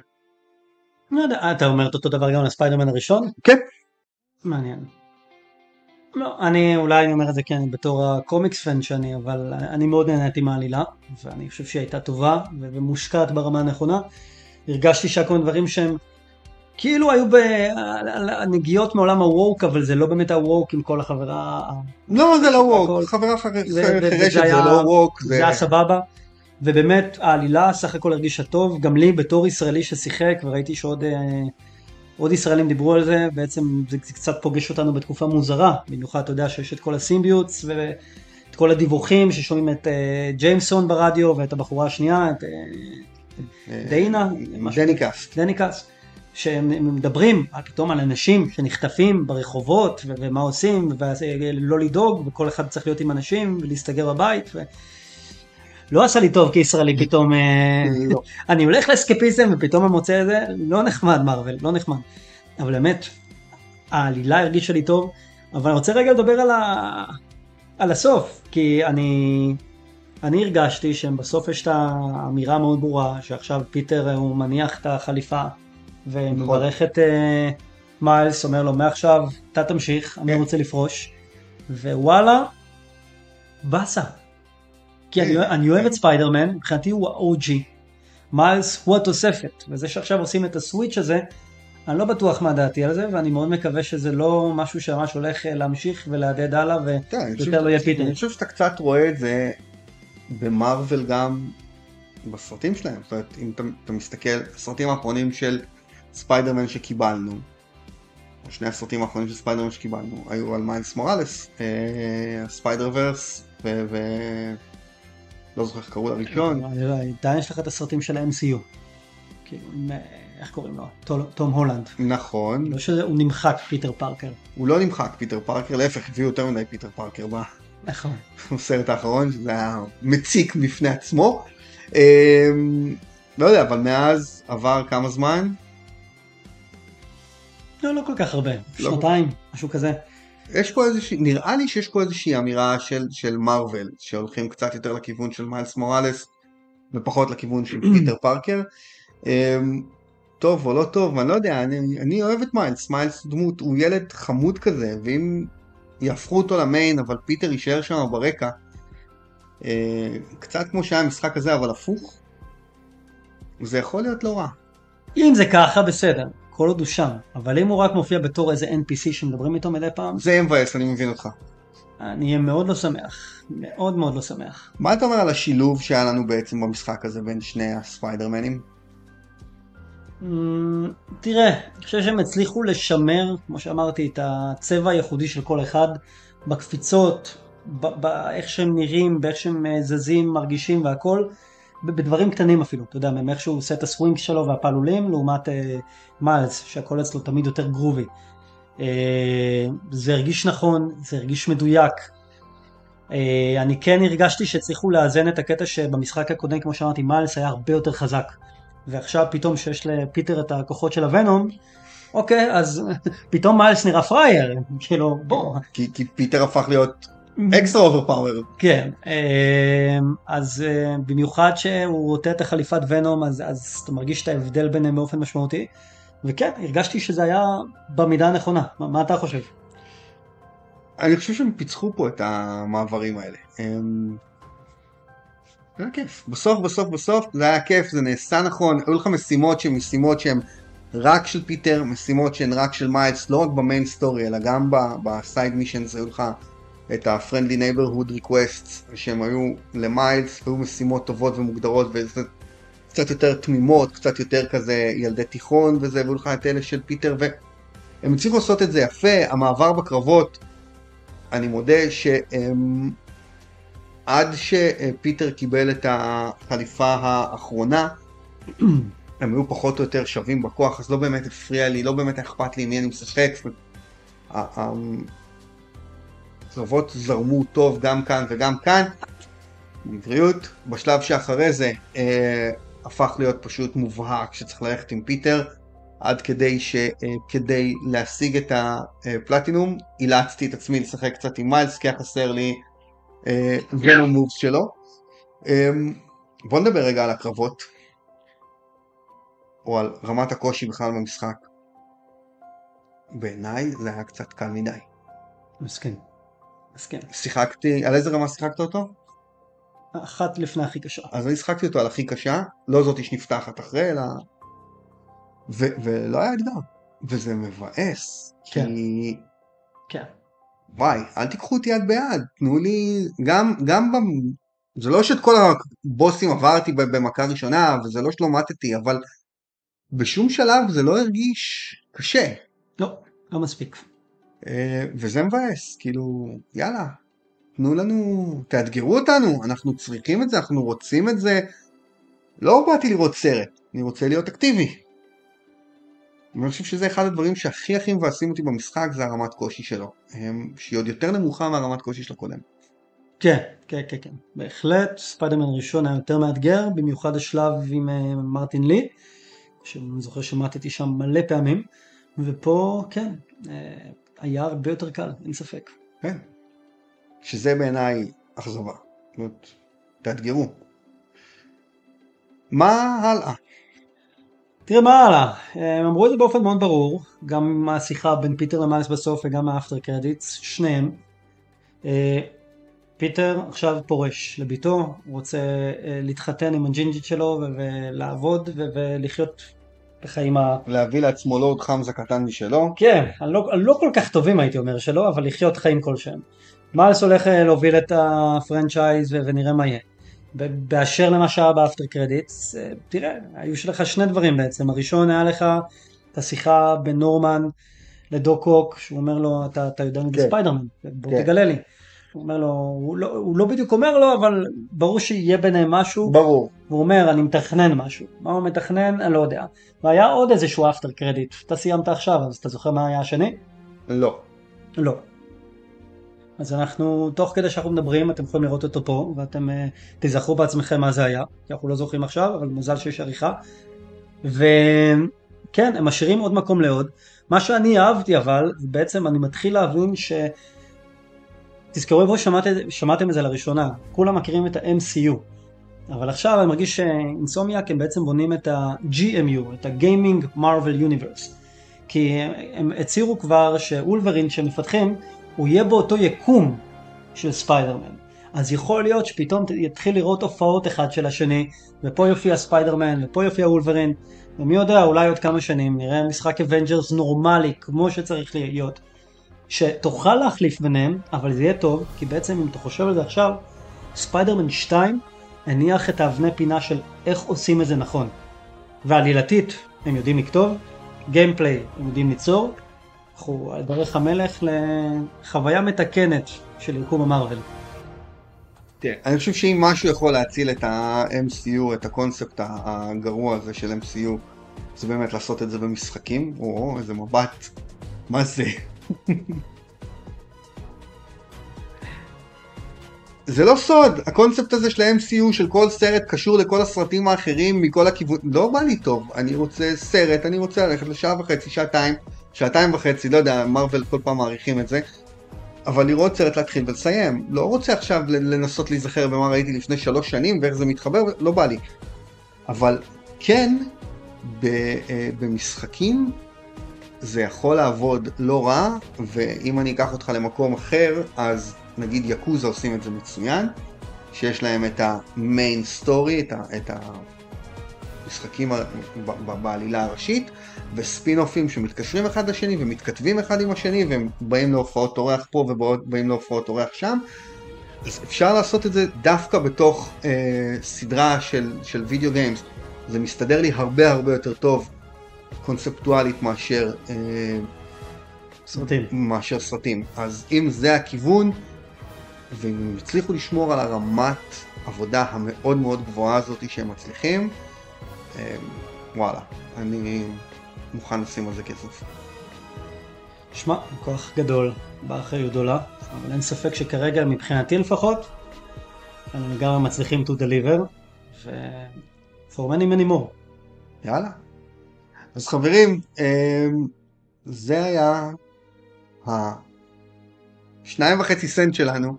לא יודע, אתה אומר את אותו דבר גם לספיידרמן הראשון? כן. מעניין. לא, אני אולי אני אומר את זה כן בתור הקומיקס פן שאני, אבל אני מאוד נהניתי מהעלילה, ואני חושב שהיא הייתה טובה ומושקעת ברמה הנכונה. הרגשתי שהיה כל מיני דברים שהם כאילו היו בנגיעות מעולם הווק, אבל זה לא באמת הווק עם כל החברה. לא, זה לא woke, חברה חירשת זה לא woke. זה היה סבבה. ובאמת העלילה סך הכל הרגישה טוב, גם לי בתור ישראלי ששיחק וראיתי שעוד אה, עוד ישראלים דיברו על זה, בעצם זה קצת פוגש אותנו בתקופה מוזרה, במיוחד אתה יודע שיש את כל הסימביוטס ואת כל הדיווחים ששומעים את uh, ג'יימסון ברדיו ואת הבחורה השנייה, את uh, דיינה, דניקס, דניקס, שהם מדברים פתאום על אנשים שנחטפים ברחובות ומה עושים ולא לדאוג וכל אחד צריך להיות עם אנשים ולהסתגר בבית. ו- לא עשה לי טוב כישראלי פתאום, אה, לא. אני הולך לאסקפיזם ופתאום אני מוצא את זה, לא נחמד מרוויל, לא נחמד. אבל באמת, העלילה הרגישה לי טוב, אבל אני רוצה רגע לדבר על, ה... על הסוף, כי אני, אני הרגשתי שבסוף יש את האמירה המאוד ברורה, שעכשיו פיטר הוא מניח את החליפה, ומברך את uh, מיילס, אומר לו מעכשיו אתה תמשיך, אני כן. רוצה לפרוש, ווואלה, באסה. כי אני, אני אוהב את ספיידרמן, מבחינתי הוא ה-OG. מיילס הוא התוספת, וזה שעכשיו עושים את ה switch הזה, אני לא בטוח מה דעתי על זה, ואני מאוד מקווה שזה לא משהו שממש הולך אה, להמשיך ולהדהד הלאה, ויותר לא יהיה פיטר. אני חושב שאתה קצת רואה את זה במארוול גם בסרטים שלהם, זאת אומרת, אם אתה, אתה מסתכל, הסרטים האחרונים של ספיידרמן שקיבלנו, או שני הסרטים האחרונים של ספיידרמן שקיבלנו, היו על מיילס מוראלס, אה, ספיידר-ורס, ו... לא זוכר איך קראו לראשון. עדיין יש לך את הסרטים של ה-MCU. כאילו, איך קוראים לו? תום הולנד. נכון. לא שהוא נמחק פיטר פארקר. הוא לא נמחק פיטר פארקר, להפך הביאו יותר מדי פיטר פארקר נכון. בסרט האחרון, שזה היה מציק בפני עצמו. אמ, לא יודע, אבל מאז עבר כמה זמן? לא, לא כל כך הרבה. לא. שנתיים, משהו כזה. יש פה איזושהי, נראה לי שיש פה איזושהי אמירה של, של מארוול, שהולכים קצת יותר לכיוון של מיילס מוראלס ופחות לכיוון של פיטר פארקר. אמ, טוב או לא טוב, אני לא יודע, אני, אני אוהב את מיילס, מיילס דמות, הוא ילד חמוד כזה, ואם יהפכו אותו ל main אבל פיטר יישאר שם ברקע, אה, קצת כמו שהיה המשחק הזה אבל הפוך, זה יכול להיות לא רע. אם זה ככה בסדר, כל עוד הוא שם, אבל אם הוא רק מופיע בתור איזה NPC שמדברים איתו מדי פעם... זה מבאס, אני מבין אותך. אני אהיה מאוד לא שמח, מאוד מאוד לא שמח. מה אתה אומר על השילוב שהיה לנו בעצם במשחק הזה בין שני הספיידרמנים? Mm, תראה, אני חושב שהם הצליחו לשמר, כמו שאמרתי, את הצבע הייחודי של כל אחד, בקפיצות, באיך שהם נראים, באיך שהם אה, זזים, מרגישים והכל. בדברים קטנים אפילו, אתה יודע, מאיך שהוא עושה את הסווינג שלו והפעלולים, לעומת אה, מיילס, שהכל אצלו תמיד יותר groovy. אה, זה הרגיש נכון, זה הרגיש מדויק. אה, אני כן הרגשתי שהצליחו לאזן את הקטע שבמשחק הקודם, כמו שאמרתי, מיילס היה הרבה יותר חזק. ועכשיו פתאום שיש לפיטר את הכוחות של הוונום, אוקיי, אז פתאום מיילס נראה פרייר, כאילו, בוא. כי, כי פיטר הפך להיות extra overpower. כן, אמ, אז אה, במיוחד שהוא רוכש את החליפת ונום, אז, אז אתה מרגיש את ההבדל ביניהם באופן משמעותי. וכן, הרגשתי שזה היה במידה הנכונה. מה, מה אתה חושב? אני חושב שהם פיצחו פה את המעברים האלה. אמ, זה היה כיף. בסוף, בסוף, בסוף, זה היה כיף, זה נעשה נכון, היו לך משימות שהן משימות שהן רק של פיטר, משימות שהן רק של מיילס, לא רק ב main story, אלא גם ב side missions היו לך את ה-Friendly Neighborhood Requests שהם היו למיילס, היו משימות טובות ומוגדרות וזה קצת יותר תמימות, קצת יותר כזה ילדי תיכון וזה, והיו לך את אלה של פיטר והם הצליחו לעשות את זה יפה, המעבר בקרבות, אני מודה שהם עד שפיטר קיבל את החליפה האחרונה הם היו פחות או יותר שווים בכוח, אז לא באמת הפריע לי, לא באמת אכפת לי עם מי אני משחק. הקרבות זרמו טוב גם כאן וגם כאן, בבריאות. בשלב שאחרי זה אה, הפך להיות פשוט מובהק שצריך ללכת עם פיטר, עד כדי שכדי אה, להשיג את הפלטינום, אילצתי את עצמי לשחק קצת עם מיילס, כי היה חסר לי אה, ונום מובס שלו. אה, בוא נדבר רגע על הקרבות, או על רמת הקושי בכלל במשחק. בעיניי זה היה קצת קל מדי. מסכים. מסכים. שיחקתי, על איזה רמה שיחקת אותו? אחת לפני הכי קשה. אז אני שיחקתי אותו על הכי קשה, לא זאתי שנפתחת אחרי, אלא... ו- ולא היה אתגר. וזה מבאס. כן. כי... כן. וואי, אל תיקחו אותי יד ביד, תנו לי... גם, גם ב... זה לא שאת כל הבוסים עברתי במכה ראשונה, וזה לא שלא מתתי, אבל בשום שלב זה לא הרגיש קשה. לא, לא מספיק. אה, וזה מבאס, כאילו, יאללה, תנו לנו, תאתגרו אותנו, אנחנו צריכים את זה, אנחנו רוצים את זה. לא באתי לראות סרט, אני רוצה להיות אקטיבי. אני חושב שזה אחד הדברים שהכי הכי מבאסים אותי במשחק, זה הרמת קושי שלו, שהיא עוד יותר נמוכה מהרמת קושי של הקודם. כן, כן, כן, כן. בהחלט, ספיידרמן הראשון היה יותר מאתגר, במיוחד השלב עם uh, מרטין לי, שאני זוכר שמטתי שם מלא פעמים, ופה, כן, uh, היה הרבה יותר קל, אין ספק. כן. שזה בעיניי אכזבה. זאת אומרת, תאתגרו. מה הלאה? תראה מה הלאה, הם אמרו את זה באופן מאוד ברור, גם מהשיחה בין פיטר למיילס בסוף וגם מה after credits, שניהם. אה, פיטר עכשיו פורש לביתו, הוא רוצה אה, להתחתן עם הג'ינג'ית שלו ולעבוד ולחיות בחיים ה... להביא לעצמו לורד חמזה קטן משלו. כן, הלא, הלא כל כך טובים הייתי אומר שלו, אבל לחיות חיים כלשהם. מיילס הולך אה, להוביל את ה franchise ונראה מה יהיה. באשר למה שהיה ב after credits, אה, תראה, היו שלך שני דברים בעצם. הראשון היה לך את השיחה בין נורמן לדוקוק, שהוא אומר לו, אתה, אתה יודע נגד כן. ספיידרמן, בוא כן. תגלה לי. הוא אומר לו, הוא לא, הוא לא בדיוק אומר לו, אבל ברור שיהיה ביניהם משהו. ברור. הוא אומר, אני מתכנן משהו. מה הוא מתכנן? אני לא יודע. והיה עוד איזשהו after credit. אתה סיימת עכשיו, אז אתה זוכר מה היה השני? לא. לא. אז אנחנו, תוך כדי שאנחנו מדברים, אתם יכולים לראות אותו פה, ואתם uh, תיזכרו בעצמכם מה זה היה, כי אנחנו לא זוכרים עכשיו, אבל מוזל שיש עריכה. וכן, הם משאירים עוד מקום לעוד. מה שאני אהבתי אבל, בעצם אני מתחיל להבין ש... תזכרו איפה שמעת, שמעתם את זה לראשונה, כולם מכירים את ה-MCU. אבל עכשיו אני מרגיש שאינסומיאק הם בעצם בונים את ה-GMU, את ה-Gaming Marvel Universe. כי הם הצהירו כבר שוולברין שמפתחים הוא יהיה באותו יקום של ספיידרמן. אז יכול להיות שפתאום יתחיל לראות הופעות אחד של השני, ופה יופיע ספיידרמן, ופה יופיע וולברין, ומי יודע, אולי עוד כמה שנים נראה משחק אבנג'רס נורמלי, כמו שצריך להיות, שתוכל להחליף ביניהם, אבל זה יהיה טוב, כי בעצם אם אתה חושב על זה עכשיו, ספיידרמן 2 הניח את האבני פינה של איך עושים את זה נכון. ועלילתית, הם יודעים לכתוב, גיימפליי, הם יודעים ליצור, אנחנו על דרך המלך לחוויה מתקנת של יקום המרוויל. תראה, אני חושב שאם משהו יכול להציל את ה-MCU, את הקונספט הגרוע הזה של MCU, זה באמת לעשות את זה במשחקים, או איזה מבט, מה זה? זה לא סוד, הקונספט הזה של ה-MCU של כל סרט קשור לכל הסרטים האחרים מכל הכיוון, לא בא לי טוב, אני רוצה סרט, אני רוצה ללכת לשעה וחצי, שעתיים, שעתיים וחצי, לא יודע, מרוויל כל פעם מעריכים את זה, אבל לראות סרט להתחיל ולסיים, לא רוצה עכשיו לנסות להיזכר במה ראיתי לפני שלוש שנים ואיך זה מתחבר, לא בא לי. אבל כן, אה, במשחקים זה יכול לעבוד לא רע, ואם אני אקח אותך למקום אחר, אז נגיד יקוזה עושים את זה מצוין, שיש להם את ה main story, את המשחקים בעלילה הראשית, וספין-אופים שמתקשרים אחד לשני ומתכתבים אחד עם השני והם באים להופעות אורח פה ובאים להופעות אורח שם. אז אפשר לעשות את זה דווקא בתוך אה, סדרה של, של video games. זה מסתדר לי הרבה הרבה יותר טוב קונספטואלית מאשר אה, סרטים. מאשר סרטים. אז אם זה הכיוון, והם הצליחו לשמור על הרמת עבודה המאוד מאוד גבוהה הזאת שהם מצליחים, אה, וואלה, אני מוכן לשים על זה כסף. שמע, כוח גדול, באחריות גדולה, אבל אין ספק שכרגע, מבחינתי לפחות, הם לגמרי מצליחים to deliver, ו... for many many more. יאללה. אז חברים, אמ, זה היה השניים וחצי סנט שלנו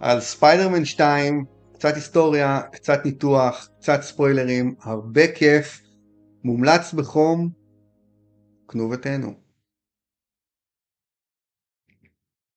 על ספיידרמן 2, קצת היסטוריה, קצת ניתוח, קצת ספוילרים, הרבה כיף, מומלץ בחום, קנו ותהנו.